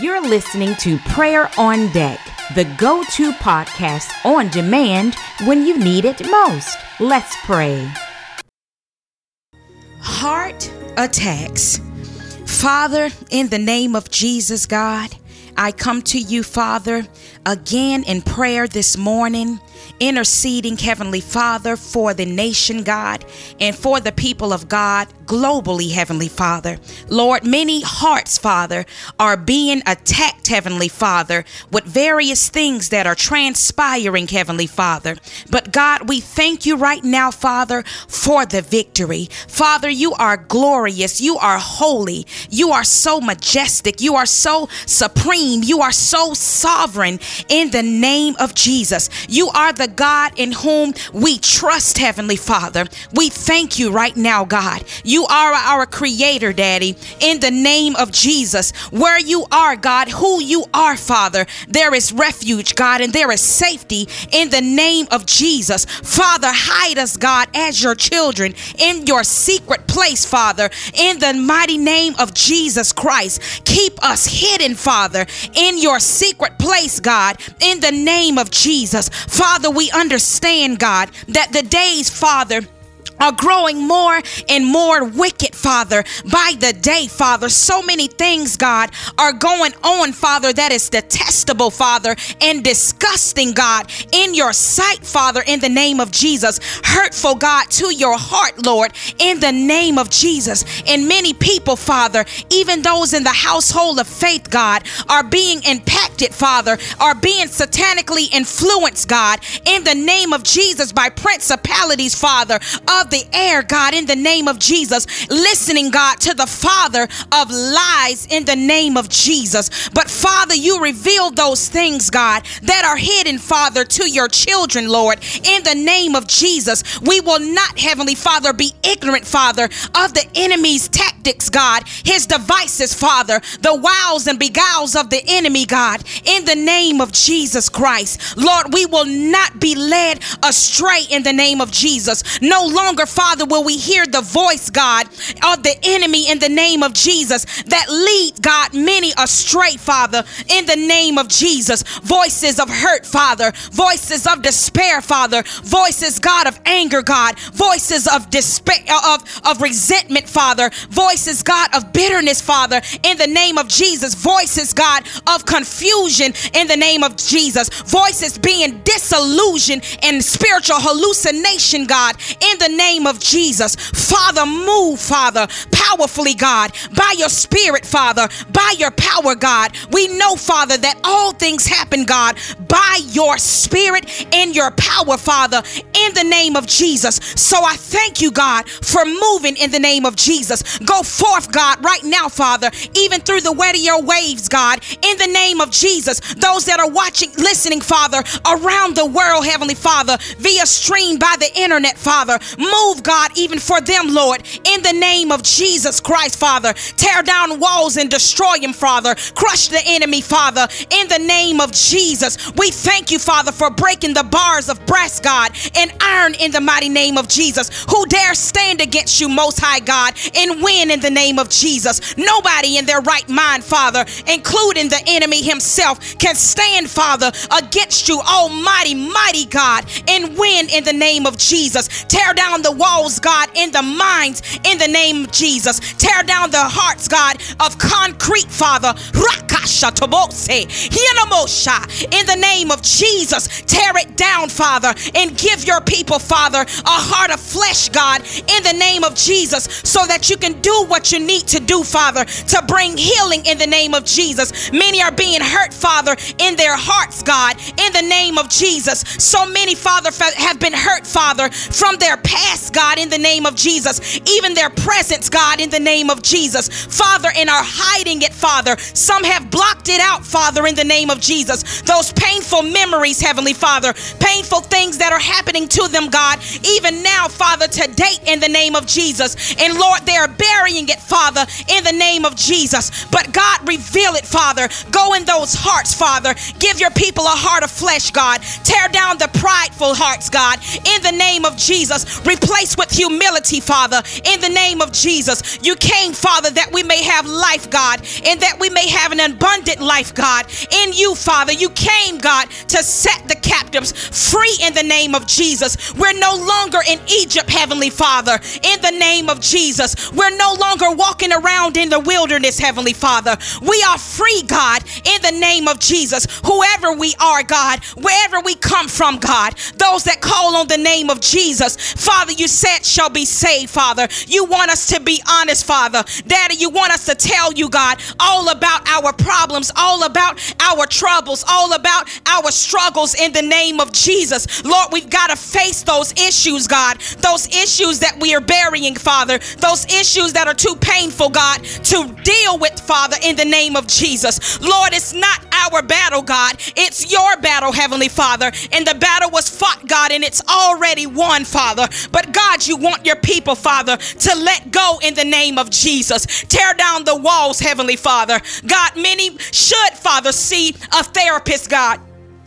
You're listening to Prayer on Deck, the go to podcast on demand when you need it most. Let's pray. Heart attacks. Father, in the name of Jesus, God, I come to you, Father, again in prayer this morning interceding, Heavenly Father, for the nation, God, and for the people of God globally, Heavenly Father. Lord, many hearts, Father, are being attacked, Heavenly Father, with various things that are transpiring, Heavenly Father. But God, we thank you right now, Father, for the victory. Father, you are glorious. You are holy. You are so majestic. You are so supreme. You are so sovereign in the name of Jesus. You are the God in whom we trust, Heavenly Father. We thank you right now, God. You are our creator, Daddy, in the name of Jesus. Where you are, God, who you are, Father, there is refuge, God, and there is safety in the name of Jesus. Father, hide us, God, as your children in your secret place, Father, in the mighty name of Jesus Christ. Keep us hidden, Father, in your secret place, God, in the name of Jesus. Father, we understand, God, that the days, Father, are growing more and more wicked, Father, by the day, Father. So many things, God, are going on, Father, that is detestable, Father, and disgusting, God, in your sight, Father, in the name of Jesus. Hurtful, God, to your heart, Lord, in the name of Jesus. And many people, Father, even those in the household of faith, God, are being impacted, Father, are being satanically influenced, God, in the name of Jesus by principalities, Father, of the air, God, in the name of Jesus. Listening, God, to the Father of lies in the name of Jesus. But Father, you reveal those things, God, that are hidden, Father, to your children, Lord, in the name of Jesus. We will not, Heavenly Father, be ignorant, Father, of the enemy's tactics, God, his devices, Father, the wiles and beguiles of the enemy, God, in the name of Jesus Christ. Lord, we will not be led astray in the name of Jesus. No longer, Father, will we hear the voice, God, of the enemy in the name of Jesus that lead, God, many astray, Father, in the name of Jesus. Voices of hurt, Father, voices of despair, Father, voices, God, of anger, God, voices of despair, of, of resentment, Father, voices, God, of bitterness, Father, in the name of Jesus, voices, God, of confusion in the name of Jesus, voices being disillusioned and spiritual hallucination, God, in the name of Jesus. Father, move, Father, powerfully, God, by your spirit, Father, by your power, God. We know, Father, that all things happen, God, by your spirit and your power, Father, in the name of Jesus. So I thank you, God, for moving in the name of Jesus. Go forth, God, right now, Father, even through the radio waves, God, in the name of Jesus. Those that are watching, listening, Father, around the world, Heavenly Father, via stream by the internet, Father. Move, God, even for them, Lord, in the name of Jesus Christ, Father. Tear down walls and destroy them, Father. Crush the enemy, Father, in the name of Jesus. We thank you, Father, for breaking the bars of brass, God, and iron in the mighty name of Jesus. Who dare stand against you, Most High God, and win in the name of Jesus? Nobody in their right mind, Father, including the enemy himself, can stand, Father, against you, Almighty, mighty God, and win in the name of Jesus. Tear down the walls, God, in the minds, in the name of Jesus. Tear down the hearts, God, of concrete, Father. In the name of Jesus, tear it down, Father, and give your people, Father, a heart of flesh, God, in the name of Jesus, so that you can do what you need to do, Father, to bring healing in the name of Jesus. Many are being hurt, Father, in their hearts, God, in the name of Jesus. So many, Father, have been hurt, Father, from their past, God, in the name of Jesus, even their presence, God, in the name of Jesus, Father, and are hiding it, Father. Some have blocked it out, Father, in the name of Jesus. Those painful memories, Heavenly Father, painful things that are happening to them, God, even now, Father, to date in the name of Jesus. And Lord, they are burying burying it, Father, in the name of Jesus. But God, reveal it, Father. Go in those hearts, Father. Give your people a heart of flesh, God. Tear down the prideful hearts, God, in the name of Jesus. Replace with humility, Father, in the name of Jesus. You came, Father, that we may have life, God, and that we may have an abundant life, God. In you, Father, you came, God, to set the captives free in the name of Jesus. We're no longer in Egypt, Heavenly Father, in the name of Jesus. We're no longer walking around in the wilderness, Heavenly Father. We are free, God, in the name of Jesus. Whoever we are, God, wherever we come from, God, those that call on the name of Jesus, Father, you said shall be saved, Father. You want us to be honest, Father. Daddy, you want us to tell you, God, all about our problems, all about our troubles, all about our struggles in the name of Jesus. Lord, we've got to face those issues, God, those issues that we are burying, Father, those issues that are too painful, God, to deal with, Father, in the name of Jesus. Lord, it's not our battle, God, it's your battle, Heavenly Father. And the battle was fought, God, and it's already won, Father. But God, you want your people, Father, to let go in the name of Jesus. Tear down the walls, Heavenly Father. God, many should, Father, see a therapist, God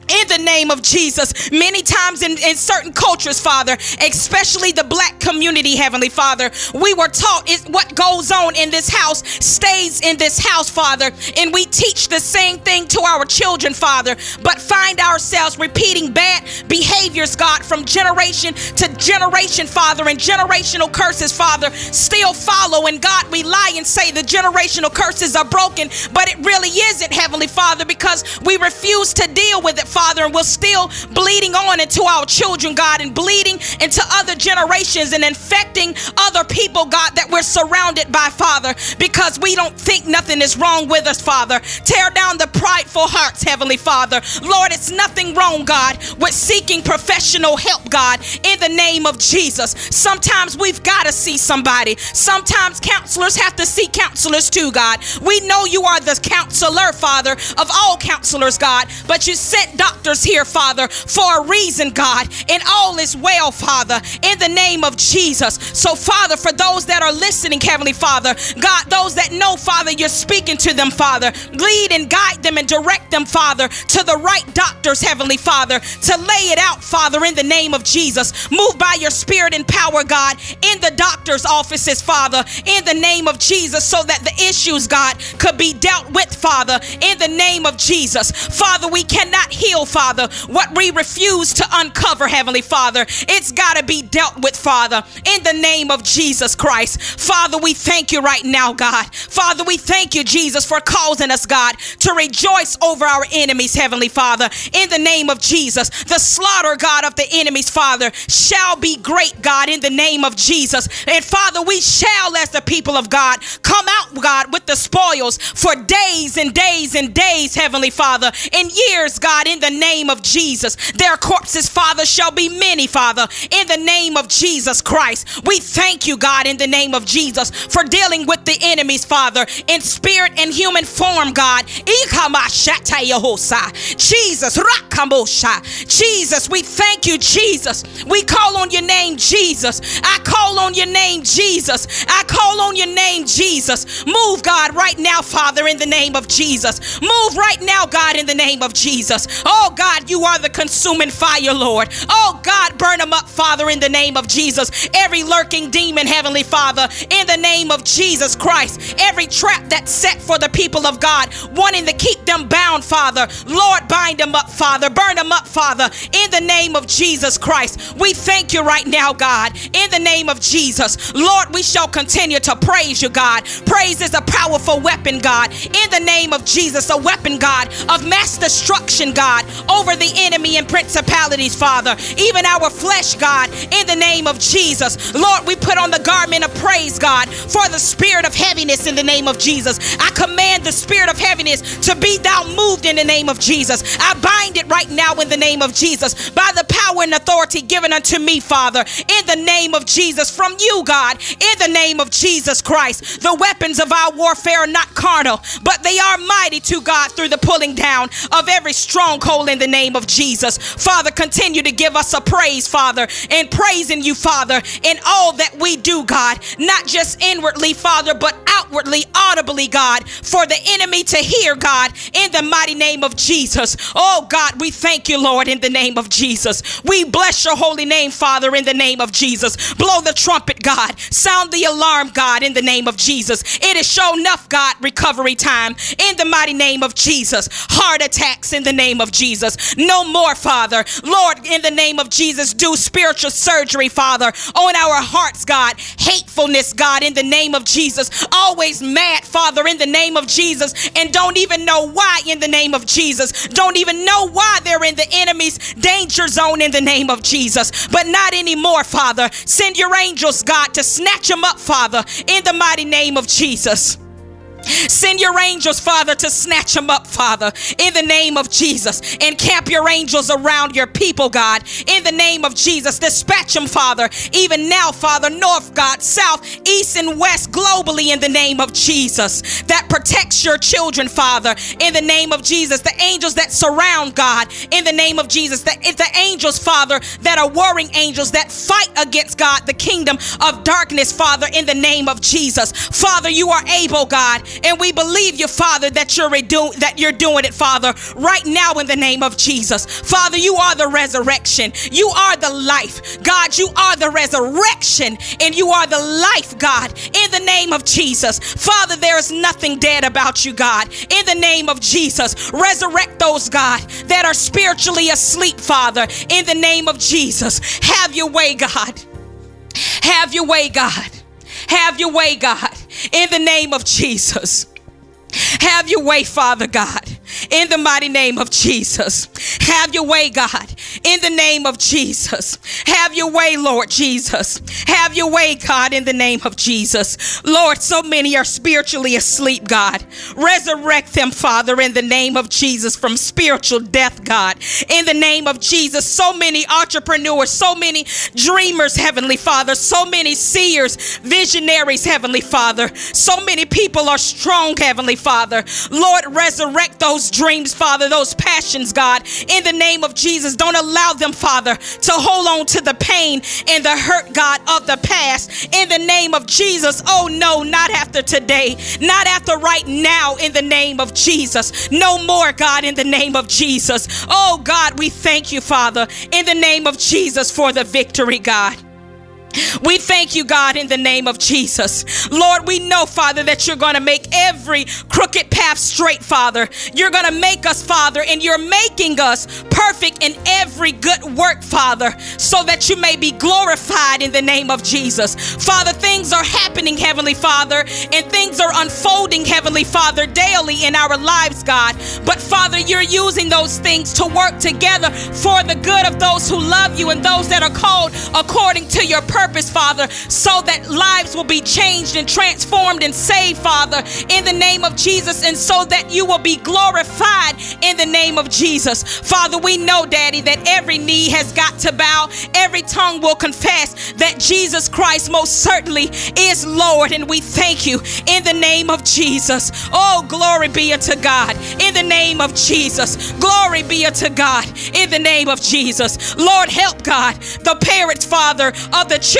in the name of Jesus. Many times in, in certain cultures, Father, especially the black community, Heavenly Father, we were taught is what goes on in this house stays in this house, Father. And we teach the same thing to our children, Father, but find ourselves repeating bad behaviors, God, from generation to generation, Father, and generational curses, Father, still follow. And God, we lie and say the generational curses are broken, but it really isn't, Heavenly Father, because we refuse to deal with it, Father, and we're still bleeding on into our children, God, and bleeding into other generations and infecting other people, God, that we're surrounded by, Father, because we don't think nothing is wrong with us, Father. Tear down the prideful hearts, Heavenly Father. Lord, it's nothing wrong, God, with seeking professional help, God, in the name of Jesus. Sometimes we've got to see somebody. Sometimes counselors have to see counselors too, God. We know you are the counselor, Father, of all counselors, God, but you sent doctors here, Father, for a reason, God, and all is well, Father, in the name of Jesus. So, Father, for those that are listening, Heavenly Father, God, those that know, Father, you're speaking to them, Father, lead and guide them and direct them, Father, to the right doctors, Heavenly Father, to lay it out, Father, in the name of Jesus. Move by your spirit and power, God, in the doctor's offices, Father, in the name of Jesus, so that the issues, God, could be dealt with, Father, in the name of Jesus. Father, we cannot heal heal, Father, what we refuse to uncover, Heavenly Father. It's got to be dealt with, Father, in the name of Jesus Christ. Father, we thank you right now, God. Father, we thank you, Jesus, for causing us, God, to rejoice over our enemies, Heavenly Father, in the name of Jesus. The slaughter, God, of the enemies, Father, shall be great, God, in the name of Jesus. And Father, we shall, as the people of God, come out, God, with the spoils for days and days and days, Heavenly Father, in years, God, in the the name of Jesus. Their corpses, Father, shall be many, Father, in the name of Jesus Christ. We thank you, God, in the name of Jesus, for dealing with the enemies, Father, in spirit and human form, God. Jesus, Jesus, we thank you, Jesus. We call on your name, Jesus. I call on your name, Jesus. I call on your name, Jesus. Move, God, right now, Father, in the name of Jesus. Move right now, God, in the name of Jesus. Oh Oh, God, you are the consuming fire, Lord. Oh God, burn them up, Father, in the name of Jesus. Every lurking demon, Heavenly Father, in the name of Jesus Christ. Every trap that's set for the people of God, wanting to keep them bound, Father. Lord, bind them up, Father. Burn them up, Father, in the name of Jesus Christ. We thank you right now, God, in the name of Jesus. Lord, we shall continue to praise you, God. Praise is a powerful weapon, God, in the name of Jesus, a weapon, God, of mass destruction, God. Over the enemy and principalities, Father. Even our flesh, God, in the name of Jesus. Lord, we put on the garment of praise, God, for the spirit of heaviness in the name of Jesus. I command the spirit of heaviness to be thou moved in the name of Jesus. I bind it right now in the name of Jesus by the power and authority given unto me, Father, in the name of Jesus, from you, God, in the name of Jesus Christ. The weapons of our warfare are not carnal, but they are mighty to God through the pulling down of every stronghold soul in the name of Jesus. Father, continue to give us a praise, Father, and praising you, Father, in all that we do, God, not just inwardly, Father, but outwardly, audibly, God, for the enemy to hear, God, in the mighty name of Jesus. Oh, God, we thank you, Lord, in the name of Jesus. We bless your holy name, Father, in the name of Jesus. Blow the trumpet, God. Sound the alarm, God, in the name of Jesus. It is show enough, God, recovery time in the mighty name of Jesus. Heart attacks in the name of Jesus. No more, Father. Lord, in the name of Jesus, do spiritual surgery, Father, on our hearts, God. Hatefulness, God, in the name of Jesus. Always mad, Father, in the name of Jesus, and don't even know why in the name of Jesus. Don't even know why they're in the enemy's danger zone in the name of Jesus. But not anymore, Father. Send your angels, God, to snatch them up, Father, in the mighty name of Jesus. Send your angels, Father, to snatch them up, Father, in the name of Jesus. Encamp your angels around your people, God, in the name of Jesus. Dispatch them, Father, even now, Father, north, God, south, east, and west, globally, in the name of Jesus. That protects your children, Father, in the name of Jesus. The angels that surround God, in the name of Jesus. The, the angels, Father, that are warring angels that fight against God, the kingdom of darkness, Father, in the name of Jesus. Father, you are able, God and we believe you, Father, that you're redo- that you're doing it, Father, right now in the name of Jesus. Father, you are the resurrection. You are the life. God, you are the resurrection and you are the life, God, in the name of Jesus. Father, there is nothing dead about you, God. In the name of Jesus, resurrect those, God, that are spiritually asleep, Father, in the name of Jesus. Have your way, God. Have your way, God. Have your way, God, in the name of Jesus. Have your way, Father God, in the mighty name of Jesus. Have your way, God, in the name of Jesus. Have your way, Lord Jesus. Have your way, God, in the name of Jesus. Lord, so many are spiritually asleep, God. Resurrect them, Father, in the name of Jesus from spiritual death, God. In the name of Jesus, so many entrepreneurs, so many dreamers, Heavenly Father, so many seers, visionaries, Heavenly Father. So many people are strong, Heavenly Father. Lord, resurrect those dreams, Father, those passions, God, in the name of Jesus. Don't allow them, Father, to hold on to the pain and the hurt, God, of the past. In the name of Jesus. Oh, no, not after today, not after right now, in the name of Jesus. No more, God, in the name of Jesus. Oh, God, we thank you, Father, in the name of Jesus for the victory, God. We thank you, God, in the name of Jesus. Lord, we know, Father, that you're going to make every crooked path straight, Father. You're going to make us, Father, and you're making us perfect in every good work, Father, so that you may be glorified in the name of Jesus. Father, things are happening, Heavenly Father, and things are unfolding, Heavenly Father, daily in our lives, God. But Father, you're using those things to work together for the good of those who love you and those that are called according to your purpose purpose, Father, so that lives will be changed and transformed and saved, Father, in the name of Jesus, and so that you will be glorified in the name of Jesus. Father, we know, Daddy, that every knee has got to bow, every tongue will confess that Jesus Christ most certainly is Lord, and we thank you in the name of Jesus. Oh, glory be unto God in the name of Jesus. Glory be unto God in the name of Jesus. Lord, help God, the parents, Father, of the children,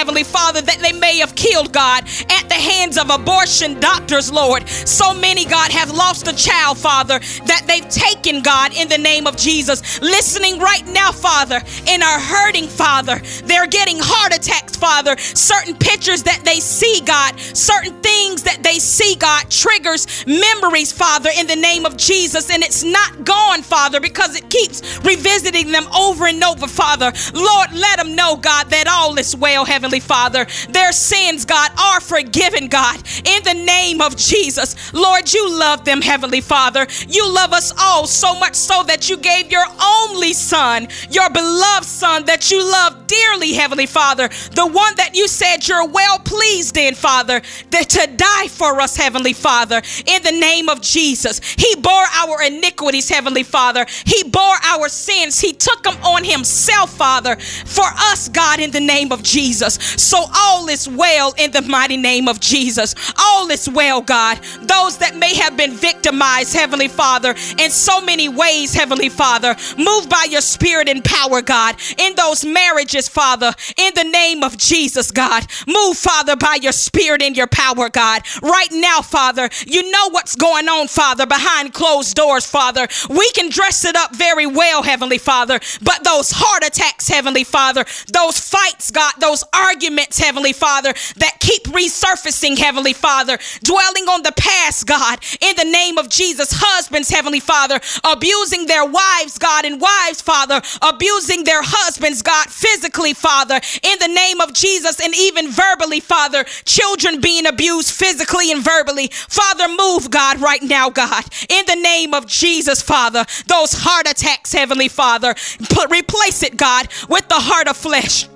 Heavenly Father, that they may have killed, God, at the hands of abortion doctors, Lord. So many, God, have lost a child, Father, that they've taken, God, in the name of Jesus. Listening right now, Father, and are hurting, Father. They're getting heart attacks, Father. Certain pictures that they see, God, certain things that they see, God, triggers memories, Father, in the name of Jesus. And it's not gone, Father, because it keeps revisiting them over and over, Father. Lord, let them know, God, that all is well, Heavenly Father. Their sins, God, are forgiven, God, in the name of Jesus. Lord, you love them, Heavenly Father. You love us all so much so that you gave your only Son, your beloved Son, that you love dearly, Heavenly Father, the one that you said you're well pleased in, Father, that to die for us, Heavenly Father, in the name of Jesus. He bore our iniquities, Heavenly Father. He bore our sins. He took them on Himself, Father, for us, God, in the name of of Jesus. So all is well in the mighty name of Jesus. All is well, God. Those that may have been victimized, Heavenly Father, in so many ways, Heavenly Father, move by your spirit and power, God, in those marriages, Father, in the name of Jesus, God. Move, Father, by your spirit and your power, God. Right now, Father, you know what's going on, Father, behind closed doors, Father. We can dress it up very well, Heavenly Father, but those heart attacks, Heavenly Father, those fights, God, those arguments, Heavenly Father, that keep resurfacing, Heavenly Father, dwelling on the past, God, in the name of Jesus. Husbands, Heavenly Father, abusing their wives, God, and wives, Father, abusing their husbands, God, physically, Father, in the name of Jesus, and even verbally, Father, children being abused physically and verbally. Father, move, God, right now, God, in the name of Jesus, Father, those heart attacks, Heavenly Father, put, replace it, God, with the heart of flesh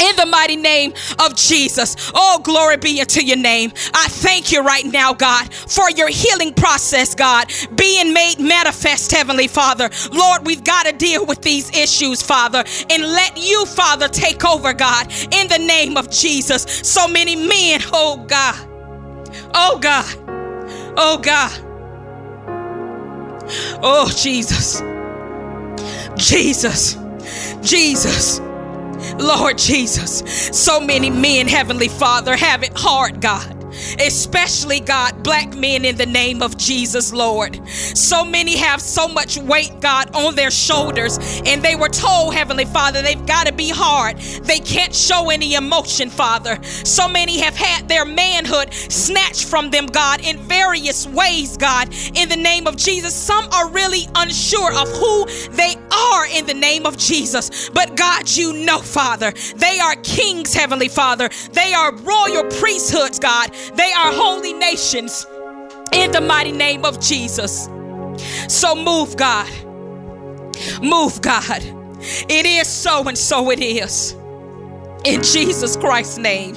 in the mighty name of Jesus. Oh, glory be unto your name. I thank you right now, God, for your healing process, God, being made manifest, Heavenly Father. Lord, we've got to deal with these issues, Father, and let you, Father, take over, God, in the name of Jesus. So many men, oh God, oh God, oh God, oh Jesus, Jesus, Jesus. Lord Jesus, so many men, Heavenly Father, have it hard, God especially God, black men in the name of Jesus, Lord. So many have so much weight, God, on their shoulders, and they were told, Heavenly Father, they've got to be hard. They can't show any emotion, Father. So many have had their manhood snatched from them, God, in various ways, God, in the name of Jesus. Some are really unsure of who they are in the name of Jesus. But God, you know, Father, they are kings, Heavenly Father. They are royal priesthoods, God. They are holy nations in the mighty name of Jesus. So move, God. Move, God. It is so, and so it is. In Jesus Christ's name.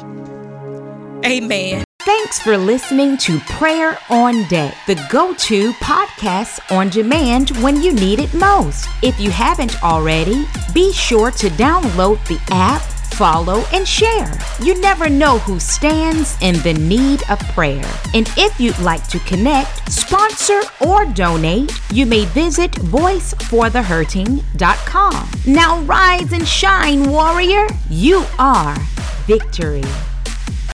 Amen. Thanks for listening to Prayer on Deck, the go to podcast on demand when you need it most. If you haven't already, be sure to download the app follow, and share. You never know who stands in the need of prayer. And if you'd like to connect, sponsor, or donate, you may visit voiceforthehurting.com. Now rise and shine, warrior. You are victory.